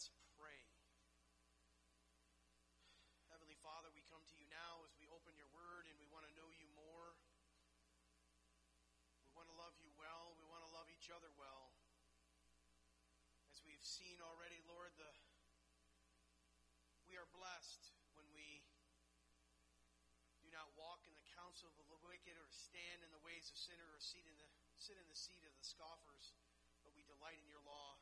Let's pray. Heavenly Father, we come to you now as we open your word and we want to know you more. We want to love you well. We want to love each other well. As we've seen already, Lord, the we are blessed when we do not walk in the counsel of the wicked or stand in the ways of sinner or sit in the sit in the seat of the scoffers, but we delight in your law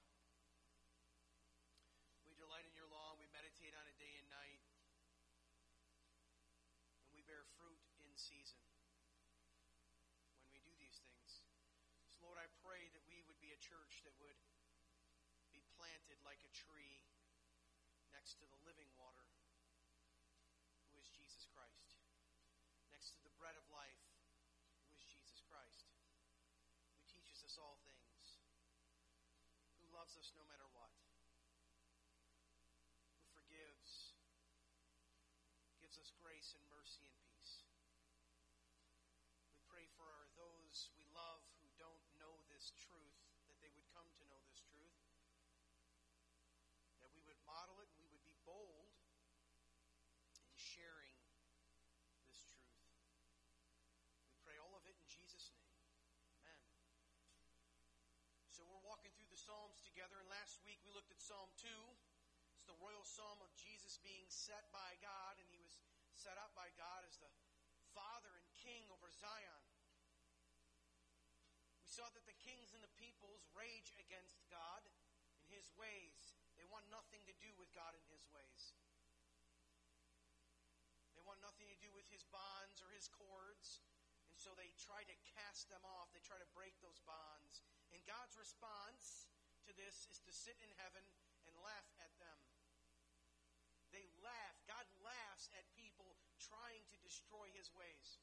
delight in your law, and we meditate on it day and night. And we bear fruit in season when we do these things. So, Lord, I pray that we would be a church that would be planted like a tree next to the living water, who is Jesus Christ, next to the bread of life, who is Jesus Christ, who teaches us all things, who loves us no matter what who forgives, gives us grace and mercy and peace. We pray for our, those we love who don't know this truth, that they would come to know this truth, that we would model it and we would be bold in sharing this truth. We pray all of it in Jesus' name. Amen. So we're walking through the Psalms together, and last week we looked at Psalm 2 It's the royal psalm of Jesus being set by God, and he was set up by God as the father and king over Zion. We saw that the kings and the peoples rage against God in his ways. They want nothing to do with God in his ways. They want nothing to do with his bonds or his cords. And so they try to cast them off. They try to break those bonds. And God's response to this is to sit in heaven and laugh at them. They laugh. God laughs at people trying to destroy his ways.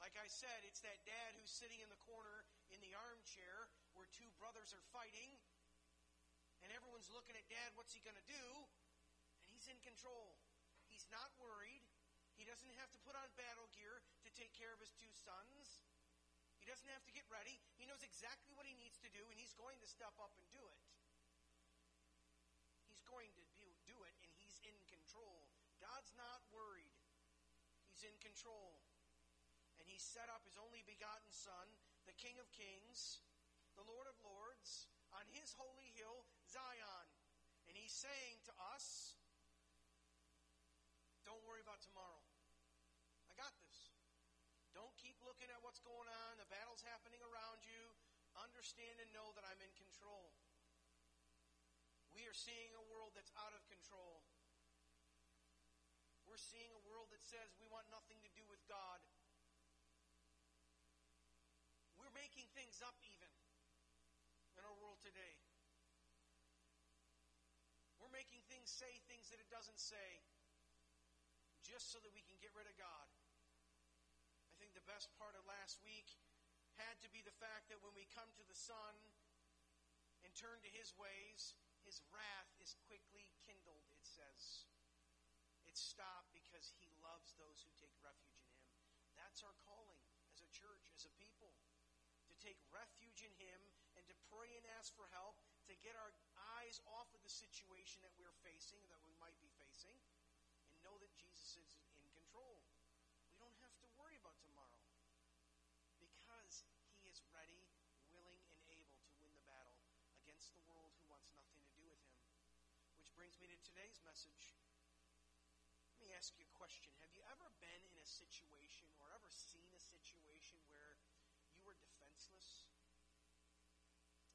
Like I said, it's that dad who's sitting in the corner in the armchair where two brothers are fighting, and everyone's looking at dad, what's he going to do? And he's in control. He's not worried. He doesn't have to put on battle gear to take care of his two sons. He doesn't have to get ready. He knows exactly what he needs to do, and he's going to step up and do it. He's going to do do it, and He's in control. God's not worried. He's in control. And He set up His only begotten Son, the King of Kings, the Lord of Lords, on His holy hill, Zion. And He's saying to us, don't worry about tomorrow. Don't keep looking at what's going on, the battle's happening around you. Understand and know that I'm in control. We are seeing a world that's out of control. We're seeing a world that says we want nothing to do with God. We're making things up even in our world today. We're making things say things that it doesn't say just so that we can get rid of God. The best part of last week had to be the fact that when we come to the Son and turn to His ways, his wrath is quickly kindled, it says. It stopped because he loves those who take refuge in him. That's our calling as a church, as a people. To take refuge in him and to pray and ask for help, to get our eyes off of the situation that we're facing, that we might be facing, and know that Jesus is in control. We don't have to worry about tomorrow because he is ready, willing, and able to win the battle against the world who wants nothing to do with him. Which brings me to today's message. Let me ask you a question. Have you ever been in a situation or ever seen a situation where you were defenseless?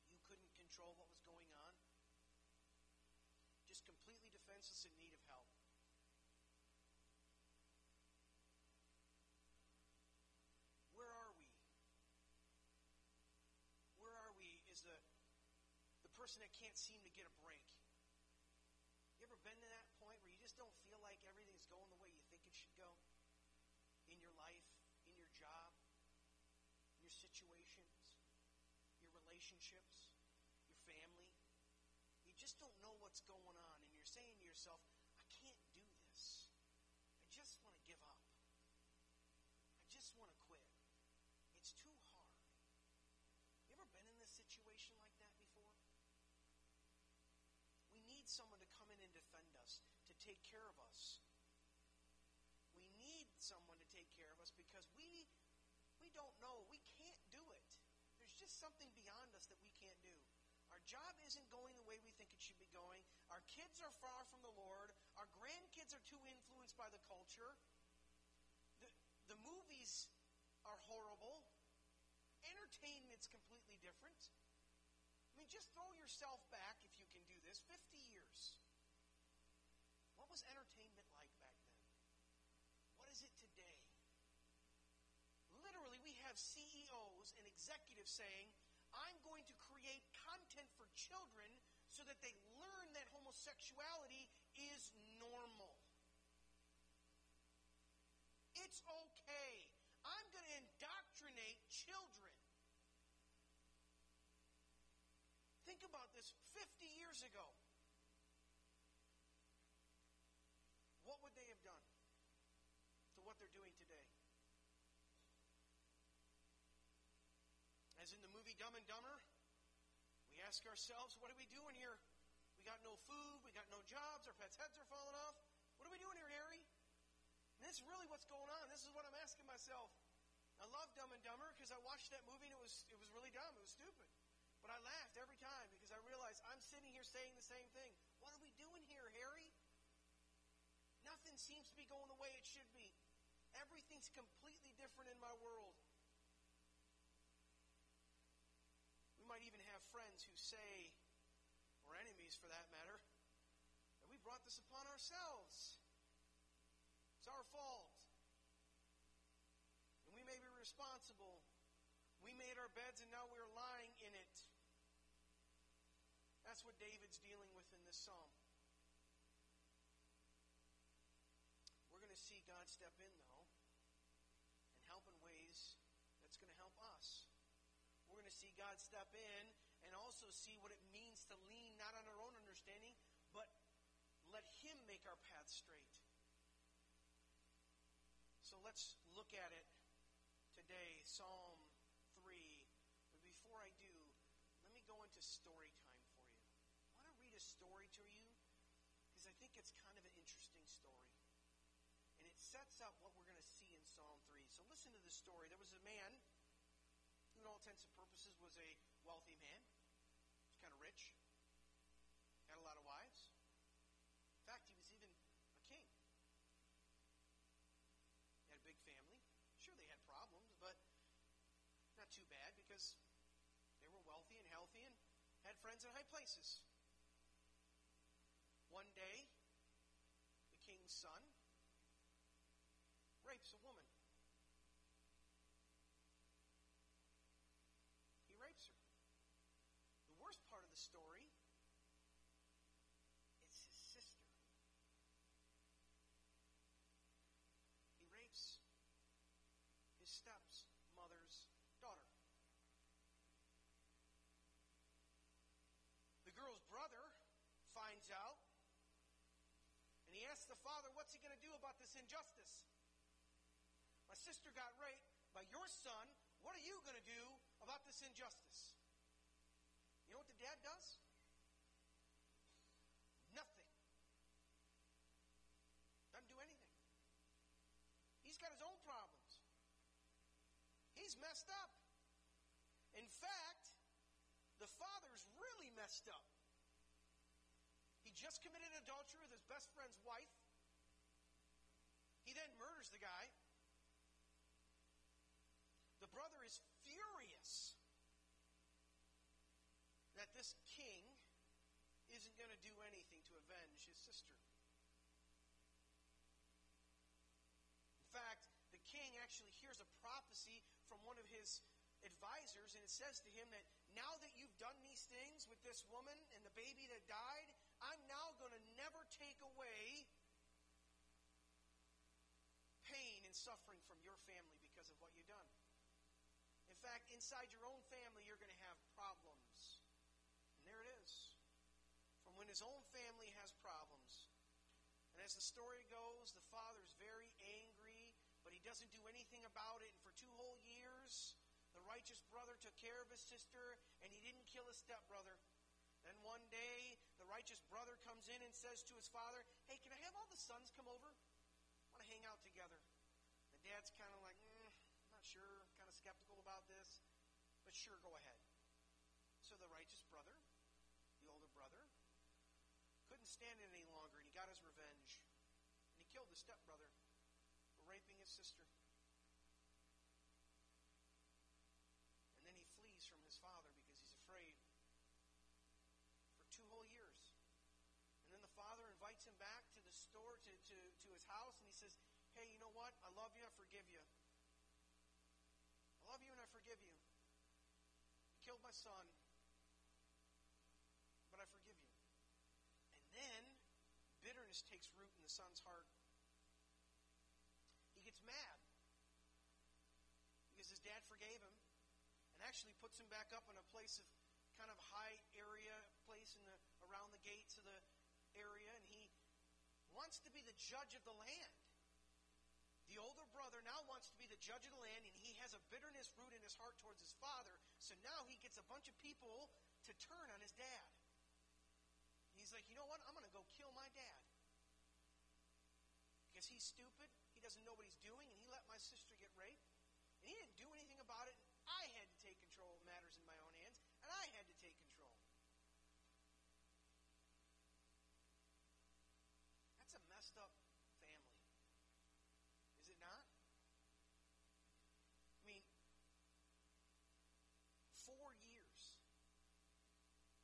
You couldn't control what was going on? Just completely defenseless in need of help. Where are we? Where are we is the person that can't seem to get a break. Been to that point where you just don't feel like everything's going the way you think it should go? In your life, in your job, your situations, your relationships, your family. You just don't know what's going on, and you're saying to yourself, I can't do this. I just want to give up. I just want to quit. It's too hard. You ever been in this situation like that before? We take care of us. We need someone to take care of us because we we don't know. We can't do it. There's just something beyond us that we can't do. Our job isn't going the way we think it should be going. Our kids are far from the Lord. Our grandkids are too influenced by the culture. The, the movies are horrible. Entertainment's completely different. I mean, just throw yourself back, if you can do this, 50 years. What was entertainment like back then? What is it today? Literally, we have CEOs and executives saying, I'm going to create content for children so that they learn that homosexuality is normal. It's okay. I'm going to indoctrinate children. Think about this 50 years ago. What would they have done to what they're doing today? As in the movie Dumb and Dumber, we ask ourselves, what are we doing here? We got no food, we got no jobs, our pets' heads are falling off. What are we doing here, Harry? And this is really what's going on. This is what I'm asking myself. I love Dumb and Dumber because I watched that movie and it was it was really dumb. It was stupid. But I laughed every time because I realized I'm sitting here saying the same thing. What are we doing here, Harry? Nothing seems to be going the way it should be. Everything's completely different in my world. We might even have friends who say, or enemies for that matter, that we brought this upon ourselves. It's our fault. And we may be responsible. We made our beds and now we're lying in it. That's what David's dealing with in this psalm. We're going to see God step in, though, and help in ways that's going to help us. We're going to see God step in and also see what it means to lean not on our own understanding, but let Him make our path straight. So let's look at it today, Psalm 3. But before I do, let me go into story time for you. I want to read a story to you because I think it's kind of an interesting story. And it sets up what we're going to see in Psalm 3. So listen to the story. There was a man in all intents and purposes, was a wealthy man. He was kind of rich, had a lot of wives. In fact, he was even a king. He had a big family. Sure, they had problems, but not too bad because they were wealthy and healthy and had friends in high places. One day, the king's son rapes a woman. He rapes her. The worst part of the story is his sister. He rapes his stepmother's daughter. The girl's brother finds out, and he asks the father, What's he going to do about this injustice? My sister got raped by your son. What are you going to do about this injustice? The dad does? Nothing. Doesn't do anything. He's got his own problems. He's messed up. In fact, the father's really messed up. He just committed adultery with his best friend's wife. He then murders the guy. The brother is that this king isn't going to do anything to avenge his sister. In fact, the king actually hears a prophecy from one of his advisors, and it says to him that now that you've done these things with this woman and the baby that died, I'm now going to never take away pain and suffering from your family because of what you've done. In fact, inside your own family, you're going to have problems. And there it is. From his own family has problems. And as the story goes, the father is very angry, but he doesn't do anything about it. And for two whole years, the righteous brother took care of his sister, and he didn't kill his stepbrother. Then one day, the righteous brother comes in and says to his father, Hey, can I have all the sons come over? I want to hang out together. The dad's kind of like, mm, I'm not sure, kind of skeptical about this, but sure, go ahead. So the righteous brother, stand it any longer, and he got his revenge. And he killed the stepbrother for raping his sister. And then he flees from his father because he's afraid for two whole years. And then the father invites him back to the store, to, to, to his house, and he says, Hey, you know what? I love you, I forgive you. I love you and I forgive you. You killed my son, but I forgive you. And then bitterness takes root in the son's heart. He gets mad because his dad forgave him and actually puts him back up in a place of kind of high area place in the around the gates of the area and he wants to be the judge of the land. The older brother now wants to be the judge of the land, and he has a bitterness root in his heart towards his father. So now he gets a bunch of people to turn on his dad. He's like, you know what? I'm going to go kill my dad. Because he's stupid, he doesn't know what he's doing, and he let my sister get raped. And he didn't do anything about it. I had to take control of matters in my own hands, and I had to take control. That's a messed up family. Is it not? I mean, four years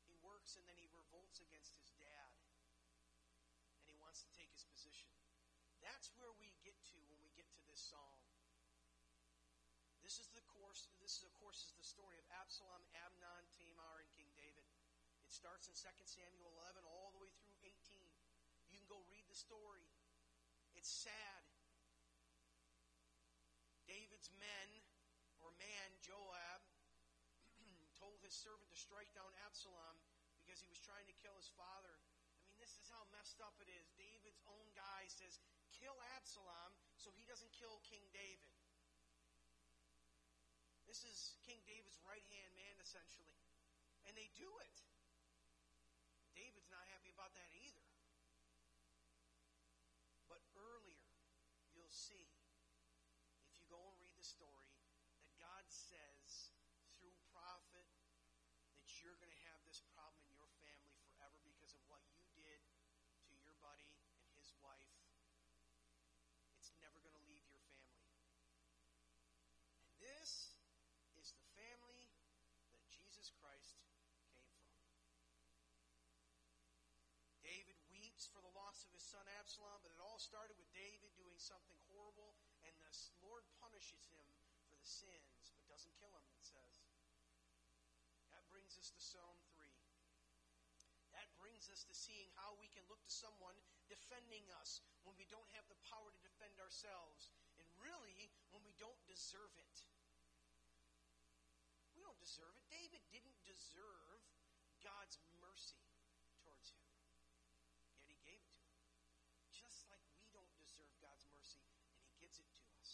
he works and then he revolts against his dad and he wants to take his position. That's where we get to when we get to this psalm. This is the course. This is of course is the story of Absalom, Amnon, Tamar, and King David. It starts in 2 Samuel 11 all the way through 18. You can go read the story. It's sad. David's men, or man, Joab, told his servant to strike down Absalom because he was trying to kill his father. This is how messed up it is. David's own guy says, kill Absalom so he doesn't kill King David. This is King David's right hand man, essentially. And they do it. David's not happy about that either. But earlier, you'll see, if you go and read the story, that God says through prophet that you're going to have this problem in your family forever because of what you did to your buddy and his wife. It's never going to leave your family. And this is the family that Jesus Christ came from. David weeps for the loss of his son Absalom, but it all started with David doing something horrible, and the Lord punishes him for the sins, but doesn't kill him, it says. That brings us to Psalm 3. That brings us to seeing how we can look to someone defending us when we don't have the power to defend ourselves, and really when we don't deserve it. We don't deserve it. David didn't deserve God's mercy towards him, yet he gave it to him. Just like we don't deserve God's mercy, gives it to us.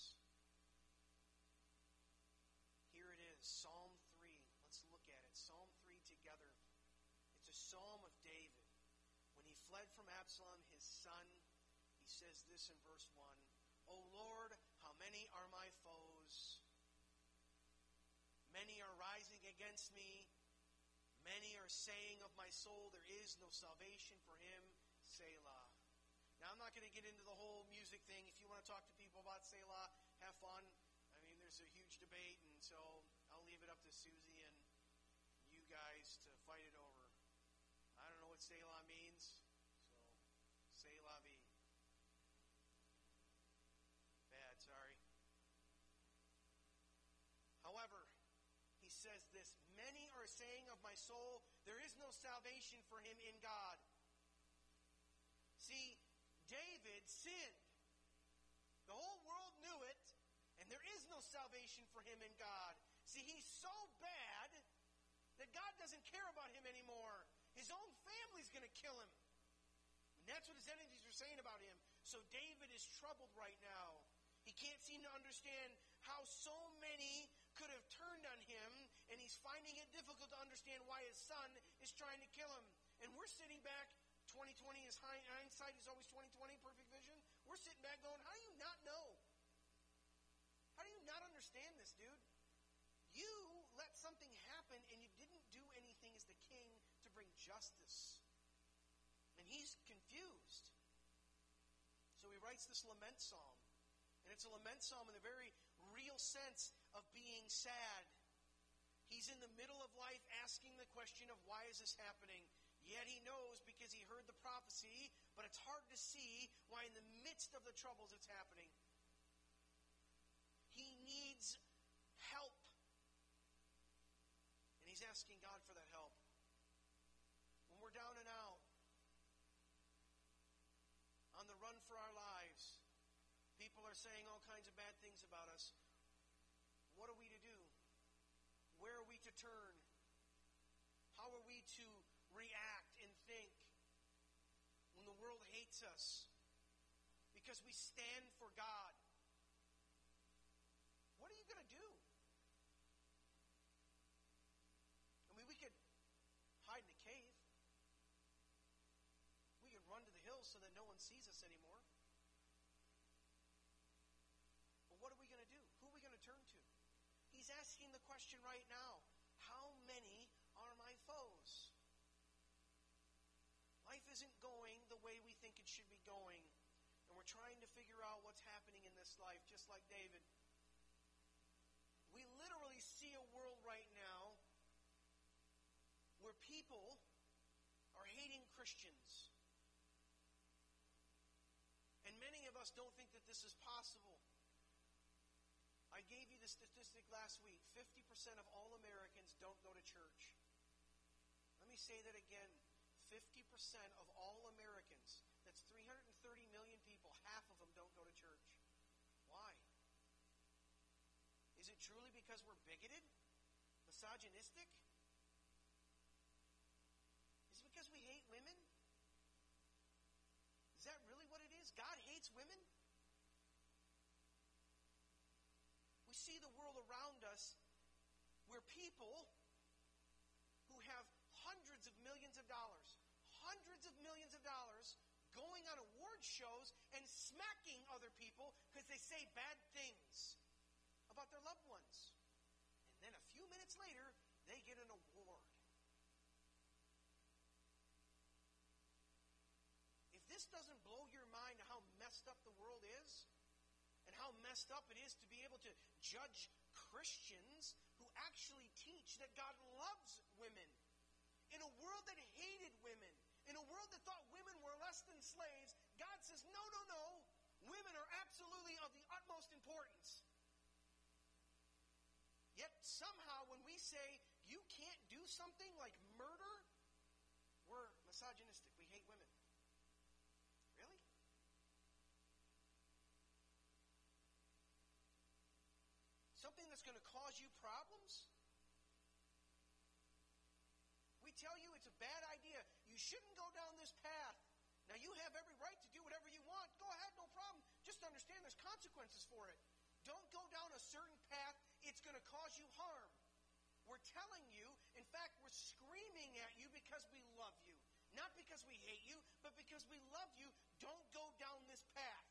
Here it is, Psalm 3. Let's look at it. Psalm 3 together. It's a psalm of David. When he fled from Absalom, his son, he says this in verse 1 O Lord, how many are my foes? Many are rising against me. Many are saying of my soul, there is no salvation for him. Selah. Now, I'm not going to get into the whole music thing. If you want to talk to people about Selah, have fun. I mean, there's a huge debate, and so I'll leave it up to Susie and you guys to fight it over. I don't know what Selah means, so Selah be. Bad, sorry. However, he says this Many are saying of my soul, there is no salvation for him in God. See, David sinned. The whole world knew it, and there is no salvation for him in God. See, he's so bad that God doesn't care about him anymore. His own family's going to kill him. And that's what his enemies are saying about him. So David is troubled right now. He can't seem to understand how so many could have turned on him, and he's finding it difficult to understand why his son is trying to kill him. And we're sitting back, 2020 is hindsight is always 2020, perfect vision. We're sitting back going, how do you not know? How do you not understand this, dude? You let something happen and you didn't do anything as the king to bring justice. And he's confused. So he writes this lament psalm. And it's a lament psalm in the very real sense of being sad. He's in the middle of life asking the question of why is this happening? Yet he knows because he heard the prophecy, but it's hard to see why in the midst of the troubles it's happening. He needs help. And he's asking God for that help. When we're down and out, on the run for our lives, people are saying all kinds of bad things about us. What are we to do? Where are we to turn? How are we to react and think when the us? Because we stand for God. What are you going to do? I mean, we could hide in a cave. We could run to the hills so that no one sees us anymore. But what are we going to do? Who are we going to turn to? He's asking the question right now How many are my foes? Life isn't going the way we think it should be going. And we're trying to figure out what's happening in this life, just like David. We literally see a world right now where people are hating Christians. And many of us don't think that this is possible. I gave you the statistic last week 50% of all Americans don't go to church. Let me say that again 50% of all Americans, that's 330 million people, half of them don't go to church. Why? Is it truly because we're bigoted? Misogynistic? Is it because we hate women? Is that really what it is? God hates women? We see the world around us where people who have hundreds of millions of dollars, of dollars, going on award shows and smacking other people because they say bad things about their loved ones. And then a few minutes later, they get an award. If this doesn't blow your mind how messed up the world is, and how messed up it is to be able to judge Christians who actually teach that God loves women. In a world that hated women, in a world that thought women were less than slaves, God says, no, no, no. Women are absolutely of the utmost importance. Yet somehow when we say you can't do something like murder, we're misogynistic. We hate women. Really? Something that's going to cause you problems? We tell you it's a bad idea. Shouldn't go down this path. Now, you have every right to do whatever you want. Go ahead, no problem. Just understand there's consequences for it. Don't go down a certain path, it's going to cause you harm. We're telling you, in fact, we're screaming at you because we love you. Not because we hate you, but because we love you. Don't go down this path.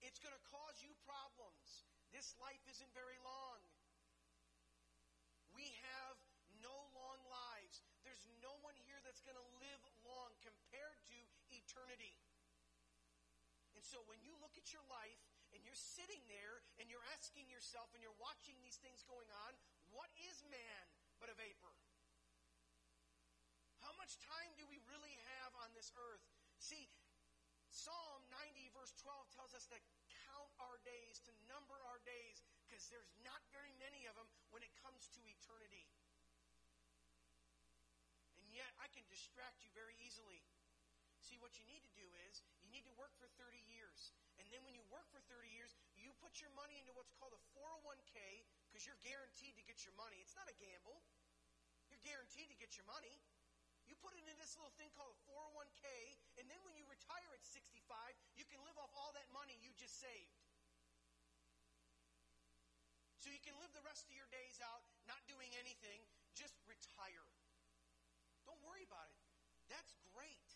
It's going to cause you problems. This life isn't very long. We have no long lives. There's no one here that's going to live long compared to eternity. And so when you look at your life and you're sitting there and you're asking yourself and you're watching these things going on, what is man but a vapor? How much time do we really have on this earth? See, Psalm 90, verse 12 tells us that count our days, to number our days, because there's not very many of them when it comes to eternity. And yet, I can distract you very easily. See, what you need to do is, need to work for 30 years. And then when you work for 30 years, you put your money into what's called a 401k, because you're guaranteed to get your money. It's not a gamble. You're guaranteed to get your money. You put it in this little thing called a 401k, and then when you retire at 65, you can live off all that money you just saved. So you can live the rest of your days out not doing anything, just retire. Don't worry about it. That's great.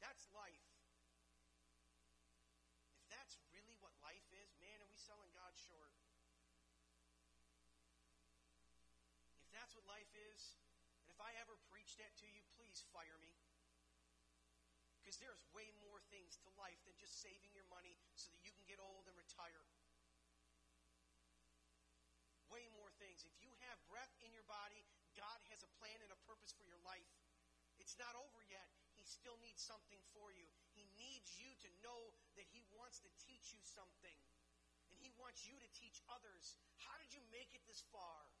That's life. If that's really what life is, man, are we selling God short? If that's what life is, and if I ever preach that to you, please fire me. Because there's way more things to life than just saving your money so that you can get old and retire. Way more things. If you have breath in your body, God has a plan and a purpose for your life. It's not over yet. He still needs something for you. He needs you to know that He wants to teach you something. And He wants you to teach others. How did you make it this far?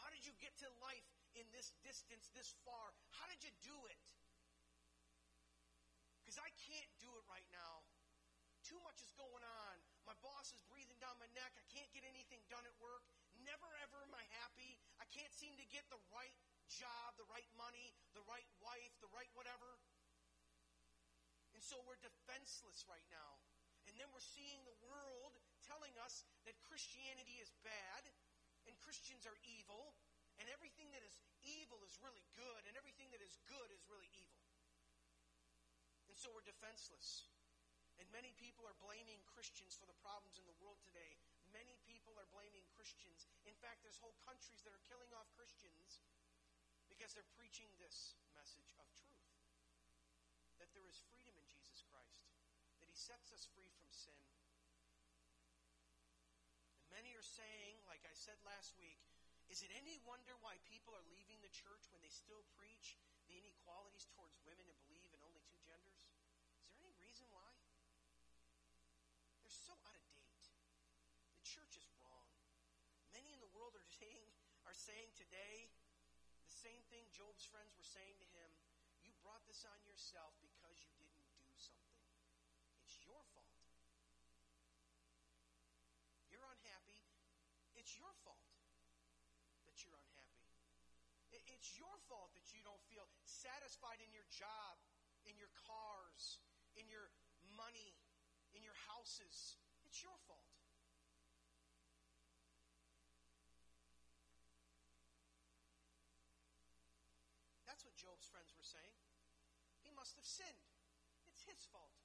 How did you get to life in this distance, this far? How did you do it? Because I can't do it right now. Too much is going on. My boss is breathing down my neck. I can't get anything done at work. Never ever am I happy. I can't seem to get the right job, the right money, the right wife, the right whatever. And so we're defenseless right now. And then we're seeing the world telling us that Christianity is bad and Christians are evil and everything that is evil is really good and everything that is good is really evil. And so we're defenseless. And many people are blaming Christians for the problems in the world today. Many people are blaming Christians. In fact, there's whole countries that are killing off Christians because they're preaching this message of truth that there is freedom in Jesus Christ, that He sets us free from sin. Many are saying, like I said last week, is it any wonder why people are leaving the church when they still preach the inequalities towards women and believe in only two genders? Is there any reason why? They're so out of date. The church is wrong. Many in the world are saying, are saying today the same thing Job's friends were saying to him. You brought this on yourself because you didn't do something. It's your fault. You're unhappy. It's your fault that you're unhappy. It's your fault that you don't feel satisfied in your job, in your cars, in your money, in your houses. It's your fault. That's what Job's friends were saying. He must have sinned. It's his fault.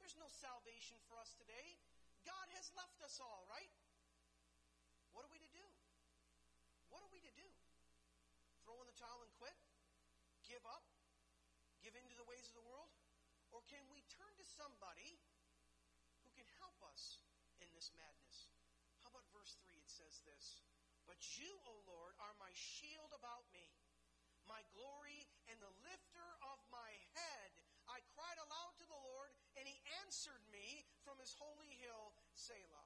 There's no salvation for us today. God has left us all, right? What are we to do? What are we to do? Throw in the towel and quit? Give up? Give in to the ways of the world? Or can we turn to somebody who can help us in this madness? How about verse 3? It says this But you, O Lord, are my shield about me, my glory, and the lifter of my head. I cried aloud to the Lord, and he answered me from his holy hill, Selah.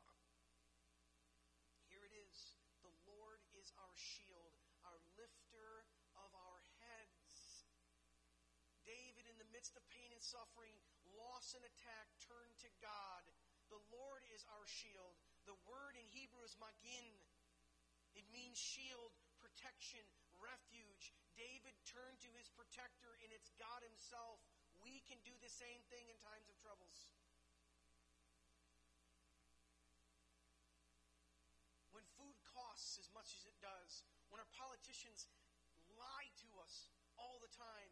The midst of pain and suffering, loss and attack, turned to God. The Lord is our shield. The word in Hebrew is magin. It means shield, protection, refuge. David turned to his protector, and it's God himself. We can do the same thing in times of troubles. When food costs as much as it does, when our politicians lie to us all the time,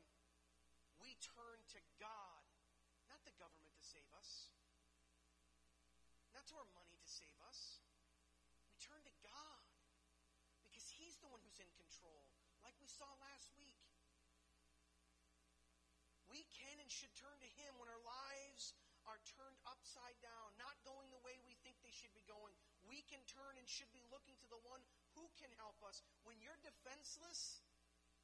we turn to God, not the government to save us, not to our money to save us. We turn to God because He's the one who's in control, like we saw last week. We can and should turn to Him when our lives are turned upside down, not going the way we think they should be going. We can turn and should be looking to the one who can help us. When you're defenseless,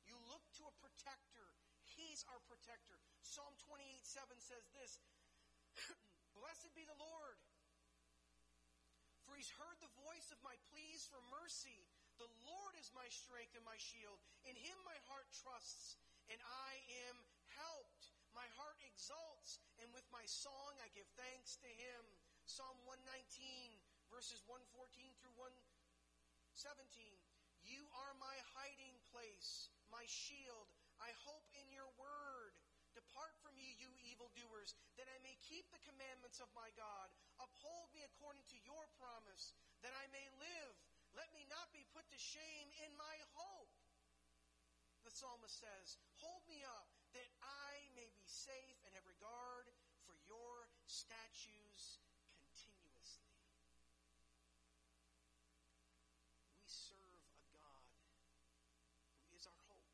you look to a protector. He's our protector. Psalm 28 7 says this Blessed be the Lord, for he's heard the voice of my pleas for mercy. The Lord is my strength and my shield. In him my heart trusts, and I am helped. My heart exalts, and with my song I give thanks to him. Psalm 119, verses 114 through 117. You are my hiding place, my shield. I hope in your word. Depart from me, you evildoers, that I may keep the commandments of my God. Uphold me according to your promise, that I may live. Let me not be put to shame in my hope. The psalmist says, Hold me up that I may be safe and have regard for your statutes continuously. We serve a God who is our hope.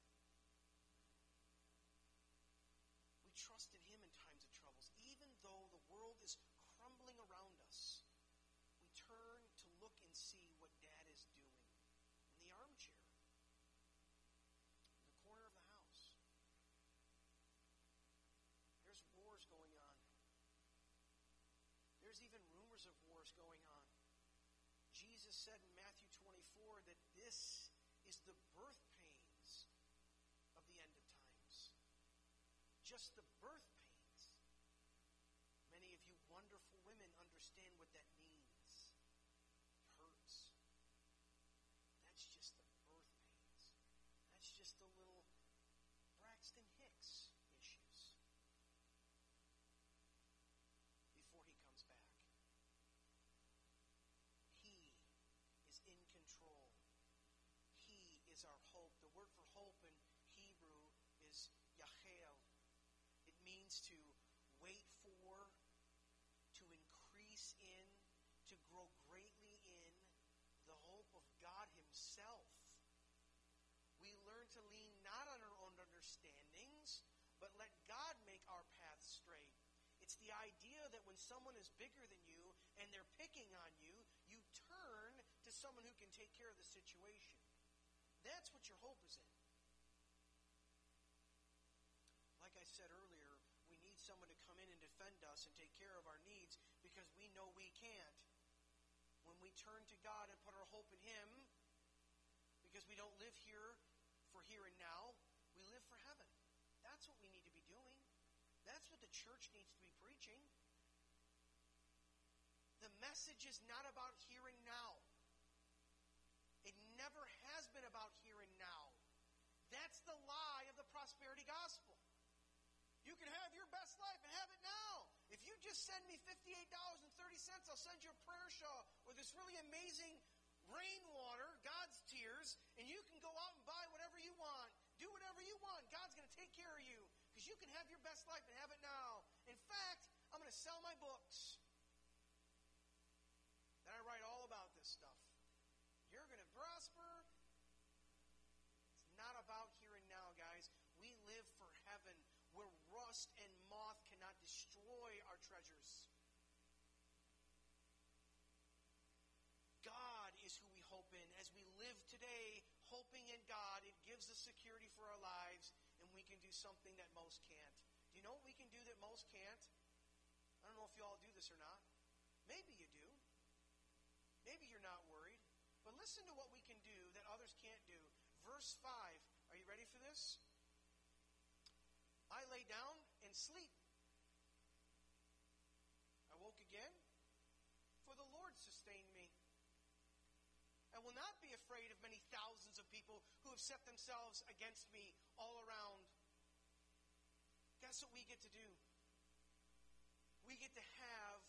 We trust in Him in times of troubles. Even though the world is crumbling around us, we turn to look and see what Dad is doing in the armchair, in the corner of the house. There's wars going on. There's even rumors of wars going on. Jesus said in Matthew 24 that this is the birth pains of the end of times. Just the birth pains. Many of you wonderful women understand what that means. It hurts. That's just the birth pains. That's just the little Braxton Hicks issues before he comes back. He is in control. He is our hope. The word for hope in Hebrew is yachel. It means to wait for, to increase in, to grow greatly in the hope of God Himself. We learn to lean not on our own understandings, but let God make our path straight. It's the idea that when someone is bigger than you and they're picking on you, you turn to someone who can take care of the situation. That's what your hope is in. Like I said earlier, we need someone to come in and defend us and take care of our needs because we know we can't. When we turn to God and put our hope in Him, because we don't live here for here and now, we live for heaven. That's what we need to be doing. That's what the church needs to be preaching. The message is not about here and now. It never has been about here and now. That's the lie of the prosperity gospel. You can have your best life and have it now. If you just send me $58.30, I'll send you a prayer shawl or this really amazing rainwater, God's tears, and you can go out and buy whatever you want. Do whatever you want. God's going to take care of you because you can have your best life and have it now. In fact, I'm going to sell my books. Then I write all about this stuff. You're going to prosper. It's not about here and now, guys. We live for heaven where rust and moth cannot destroy our treasures. God is who we hope in. As we live today, hoping in God, it gives security for our lives, and we can do something that most can't. Do you know what we can do that most can't? I don't know if you all do this or not. Maybe you do. Maybe you're not worried. But listen to what we can do that others can't do. Verse 5. Are you ready for this? I lay down and sleep. I woke again, for the Lord sustained me. I will not be afraid of many thousands of people who have set themselves against me all around. Guess what we get to do? We get to have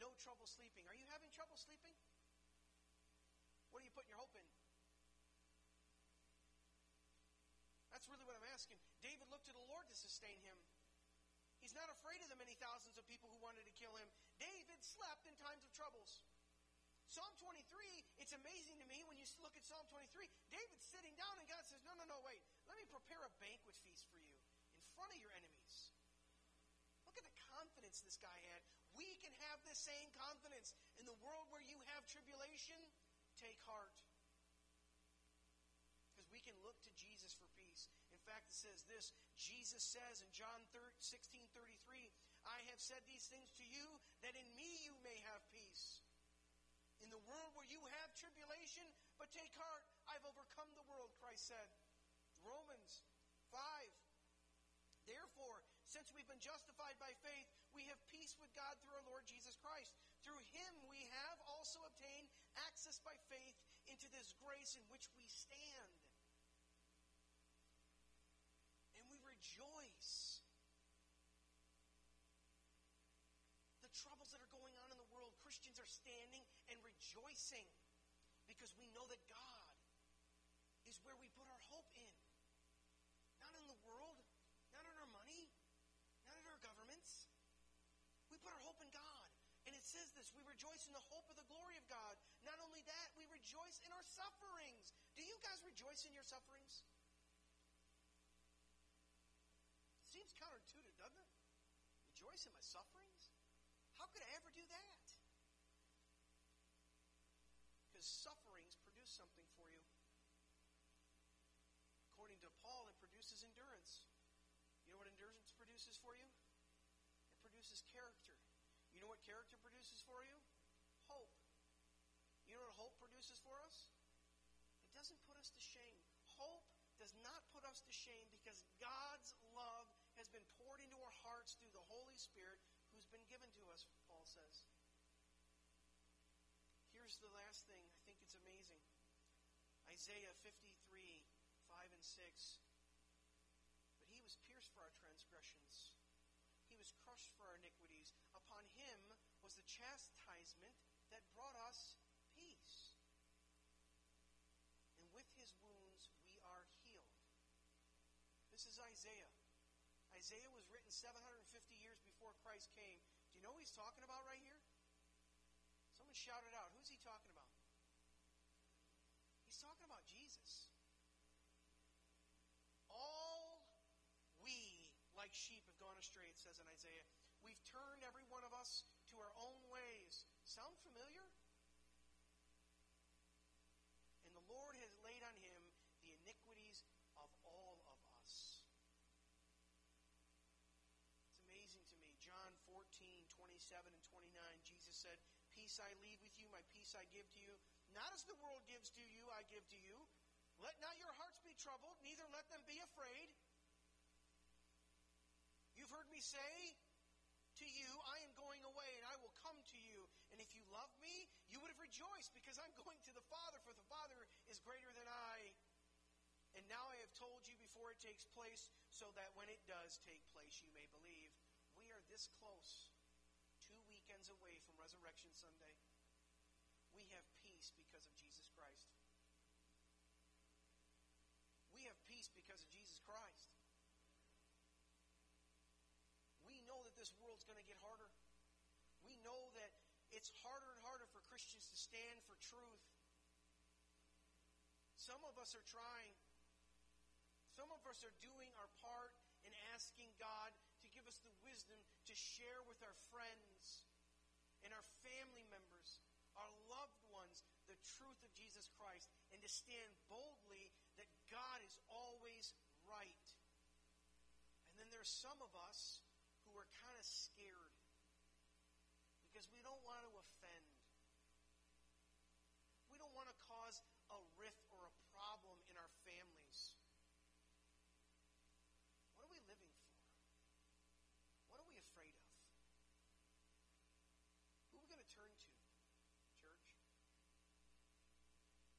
no trouble sleeping. Are you having trouble sleeping? What are you putting your hope in? That's really what I'm asking. David looked to the Lord to sustain him. He's not afraid of the many thousands of people who wanted to kill him. David slept in times of troubles. Psalm 23, it's amazing to me when you look at Psalm 23. David's sitting down and God says, No, no, no, wait. Let me prepare a banquet feast for you in front of your enemies. Look at the confidence this guy had. We can have the same confidence. In the world where you have tribulation, take heart. Because we can look to Jesus for peace. In fact, it says this Jesus says in John 16 33, I have said these things to you that in me you may have peace. In the world where you have tribulation, but take heart, I've overcome the world, Christ said. Romans 5. Therefore, since we've been justified by faith, we have peace with God through our Lord Jesus Christ. Through him we have also obtained access by faith into this grace in which we stand. And we rejoice. Christians are standing and rejoicing because we know that God is where we put our hope in. Not in the world, not in our money, not in our governments. We put our hope in God. And it says this we rejoice in the hope of the glory of God. Not only that, we rejoice in our sufferings. Do you guys rejoice in your sufferings? Seems counterintuitive, doesn't it? Rejoice in my sufferings? How could I ever do that? Sufferings produce something for you. According to Paul, it produces endurance. You know what endurance produces for you? It produces character. You know what character produces for you? Hope. You know what hope produces for us? It doesn't put us to shame. Hope does not put us to shame because God's love has been poured into our hearts through the Holy Spirit who's been given to us, Paul says. Here's the last thing. Amazing. Isaiah 53, 5 and 6. But he was pierced for our transgressions, he was crushed for our iniquities. Upon him was the chastisement that brought us peace. And with his wounds we are healed. This is Isaiah. Isaiah was written 750 years before Christ came. Do you know what he's talking about right here? Someone shouted out. Who's he talking about? He's talking about Jesus. All we, like sheep, have gone astray, it says in Isaiah. We've turned every one of us to our own ways. Sound familiar? And the Lord has laid on him the iniquities of all of us. It's amazing to me. John 14, 27 and 29, Jesus said, Peace I leave with you, my peace I give to you. Not as the world gives to you, I give to you. Let not your hearts be troubled, neither let them be afraid. You've heard me say to you, I am going away and I will come to you. And if you love me, you would have rejoiced because I'm going to the Father, for the Father is greater than I. And now I have told you before it takes place, so that when it does take place, you may believe. We are this close, two weekends away from Resurrection Sunday. We have peace because of Jesus Christ. We have peace because of Jesus Christ. We know that this world's going to get harder. We know that it's harder and harder for Christians to stand for truth. Some of us are trying. Some of us are doing our part in asking God to give us the wisdom to share with our friends and our family members, our truth of Jesus Christ, and to stand boldly that God is always right. And then there's some of us who are kind of scared because we don't want to offend. We don't want to cause a rift or a problem in our families. What are we living for? What are we afraid of? Who are we going to turn to, church?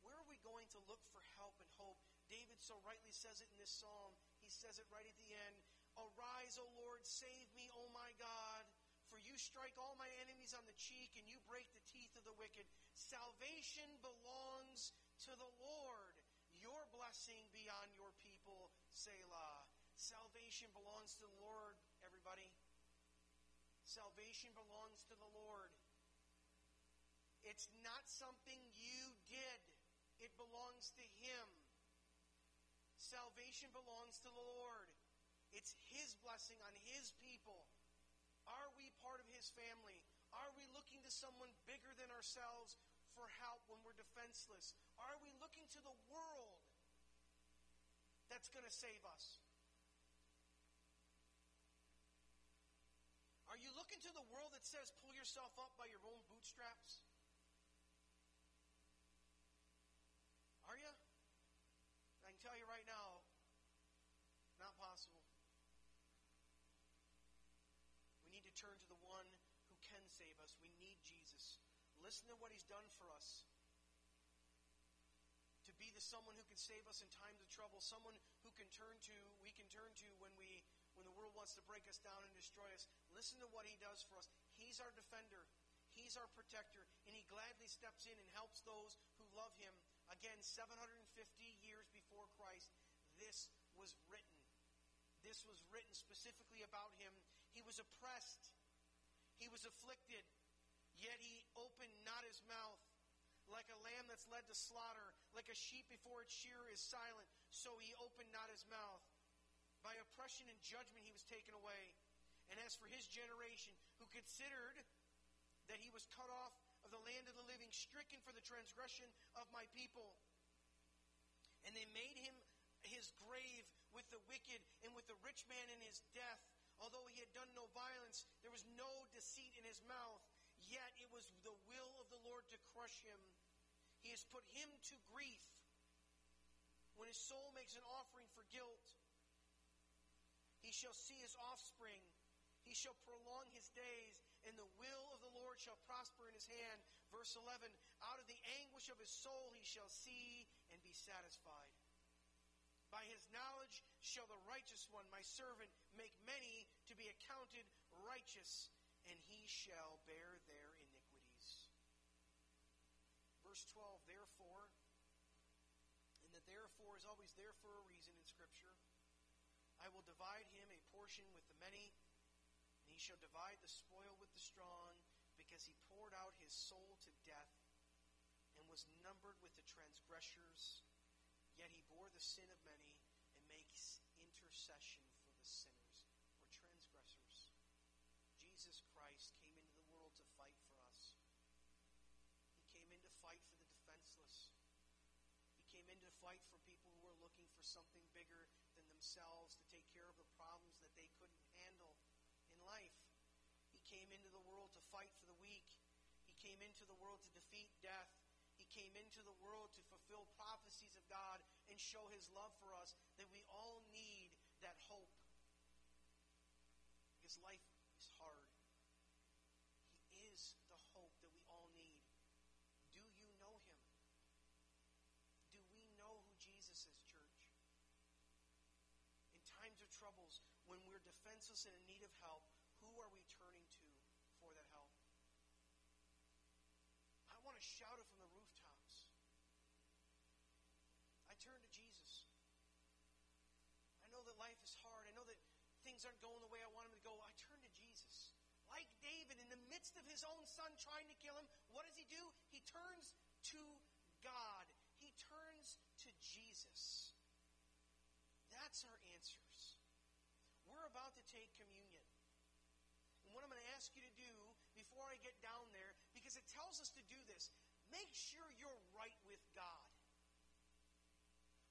Where are we going to look for help and hope? David so rightly says it in this psalm. He says it right at the end. Arise, O Lord, save me, O my God. For you strike all my enemies on the cheek, and you break the teeth of the wicked. Salvation belongs to the Lord. Your blessing be on your people, Selah. Salvation belongs to the Lord, everybody. Salvation belongs to the Lord. It's not something you did, it belongs to Him. Salvation belongs to the Lord. It's His blessing on His people. Are we part of His family? Are we looking to someone bigger than ourselves for help when we're defenseless? Are we looking to the world that's going to save us? Are you looking to the world that says pull yourself up by your own bootstraps? Are you? I can tell you right now, not possible. We need to turn to the one who can save us. We need Jesus. Listen to what he's done for us. To be the someone who can save us in times of trouble, someone who can turn to, we can turn to when we when the world wants to break us down and destroy us. Listen to what he does for us. He's our defender. He's our protector, and he gladly steps in and helps those who love him. Again, 750 years before Christ, this was written. This was written specifically about him. He was oppressed. He was afflicted, yet he opened not his mouth. Like a lamb that's led to slaughter, like a sheep before its shearer is silent, so he opened not his mouth. By oppression and judgment he was taken away. And as for his generation, who considered that he was cut off of the land of the living, stricken for the transgression of my people. And they made him his grave with the wicked and with the rich man in his death. Although he had done no violence, there was no deceit in his mouth. Yet it was the will of the Lord to crush him. He has put him to grief when his soul makes an offering for guilt. He shall see his offspring. He shall prolong his days, and the will of the Lord shall prosper in his hand. Verse 11 Out of the anguish of his soul he shall see and be satisfied. By his knowledge shall the righteous one, my servant, make many to be accounted righteous, and he shall bear their iniquities. Verse 12, therefore, and the therefore is always there for a reason in Scripture. I will divide him a portion with the many, and he shall divide the spoil with the strong, because he poured out his soul to death and was numbered with the transgressors Yet he bore the sin of many and makes intercession for the sinners or transgressors. Jesus Christ came into the world to fight for us. He came in to fight for the defenseless. He came in to fight for people who were looking for something bigger than themselves to take care of the problems that they couldn't handle in life. He came into the world to fight for the weak. He came into the world to defeat death He came into the world to fulfill prophecies of God and show his love for us, that we all need that hope. Because life is hard. He is the hope that we all need. Do you know him? Do we know who Jesus is, church? In times of troubles, when we're defenseless and in need of help, who are we turning to for that help? I want to shout it from the life is hard. I know that things aren't going the way I want them to go. I turn to Jesus. Like David, in the midst of his own son trying to kill him, what does he do? He turns to God. He turns to Jesus. That's our answers. We're about to take communion. And what I'm going to ask you to do before I get down there, because it tells us to do this, make sure you're right with God.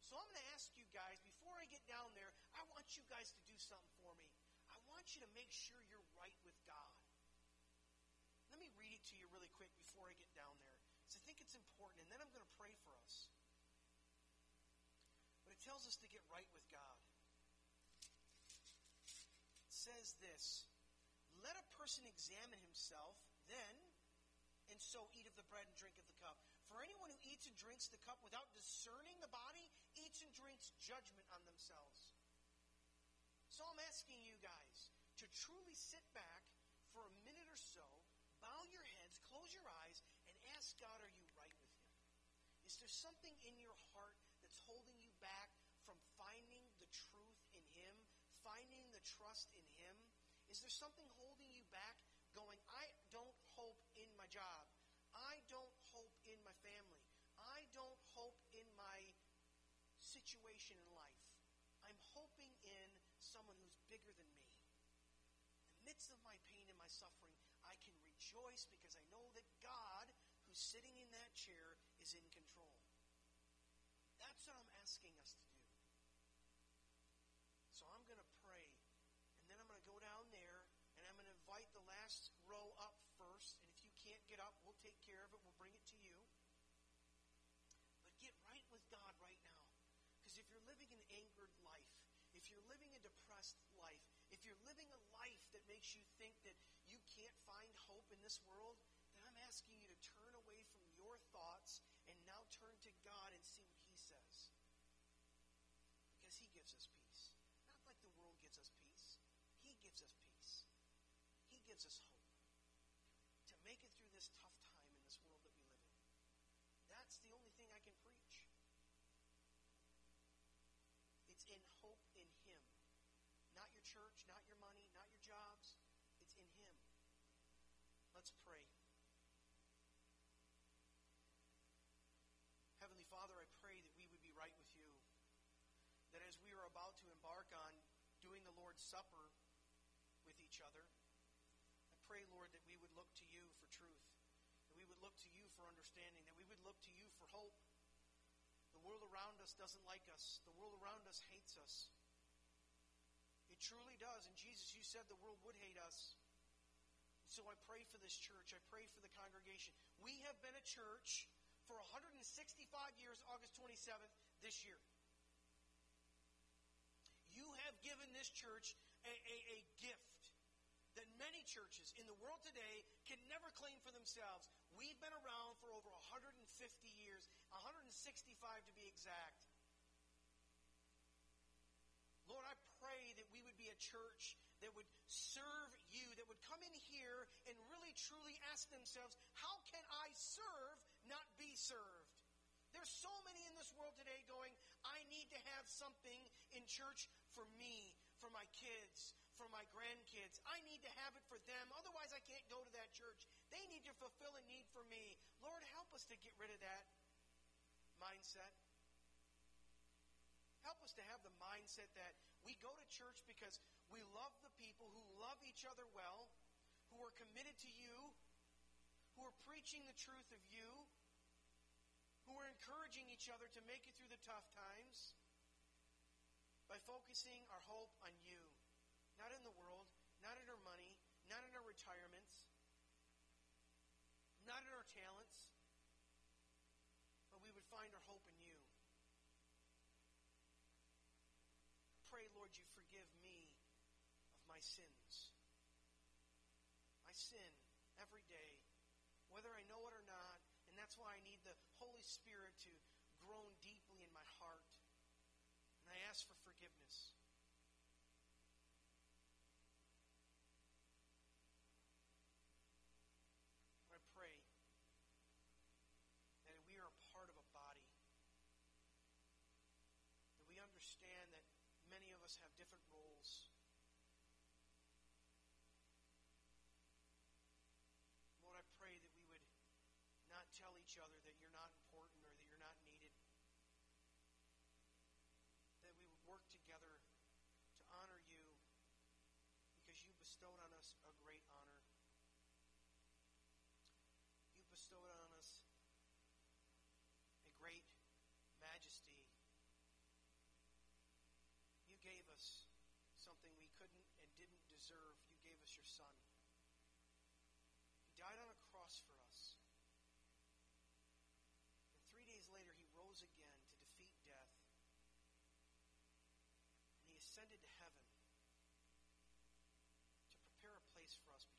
So I'm going to ask you guys, before I get down there, I want you guys to do something for me. I want you to make sure you're right with God. Let me read it to you really quick before I get down there. Because I think it's important, and then I'm going to pray for us. But it tells us to get right with God. It says this Let a person examine himself, then, and so eat of the bread and drink of the cup. For anyone who eats and drinks the cup without discerning the body eats and drinks judgment on themselves. So I'm asking you guys truly sit back for a minute or so, bow your heads, close your eyes, and ask God, are you right with Him? Is there something in your heart that's holding you back from finding the truth in Him, finding the trust in Him? Is there something holding you back going, I don't hope in my job? I don't hope in my family. I don't hope in my situation in life. I'm hoping in someone who's bigger than me. In the of my pain and my suffering, I can rejoice because I know that God, who's sitting in that chair, is in control. That's what I'm asking us to do. So I'm going to pray, and then I'm going to go down there, and I'm going to invite the last row up first. And if you can't get up, we'll take care of it. We'll bring it to you. But get right with God right now. Because if you're living an angered life, if you're living a depressed life, if you're living a life that makes you think that you can't find hope in this world, then I'm asking you to turn away from your thoughts and now turn to God and see what He says. Because He gives us peace. Not like the world gives us peace, He gives us peace. He gives us hope to make it through this tough time in this world that we live in. That's the only thing I can preach. It's in hope in Him. Not your church, not your money, not your jobs. It's in Him. Let's pray. Heavenly Father, I pray that we would be right with you. That as we are about to embark on doing the Lord's Supper with each other, I pray, Lord, that we would look to you for truth, that we would look to you for understanding, that we would look to you for hope. The world around us doesn't like us, the world around us hates us. Truly does. And Jesus, you said the world would hate us. So I pray for this church. I pray for the congregation. We have been a church for 165 years, August 27th, this year. You have given this church a, a, a gift that many churches in the world today can never claim for themselves. We've been around for over 150 years, 165 to be exact. Lord, I pray that we would be a church that would serve you, that would come in here and really truly ask themselves, how can I serve, not be served? There's so many in this world today going, I need to have something in church for me, for my kids, for my grandkids. I need to have it for them. Otherwise, I can't go to that church. They need to fulfill a need for me. Lord, help us to get rid of that mindset. Help us to have the mindset that we go to church because we love the people who love each other well, who are committed to you, who are preaching the truth of you, who are encouraging each other to make it through the tough times by focusing our hope on you. Not in the world, not in our money, not in our retirements, not in our talents, but we would find our hope in you. Pray, Lord, you forgive me of my sins. I sin every day, whether I know it or not, and that's why I need the Holy Spirit to groan deeply in my heart. And I ask for forgiveness. I pray that we are a part of a body. That we understand that us have different roles. Lord, I pray that we would not tell each other that you're not important or that you're not needed. That we would work together to honor you because you bestowed on us a great honor. You bestowed on deserve, you gave us your Son. He died on a cross for us. And three days later, he rose again to defeat death. And he ascended to heaven to prepare a place for us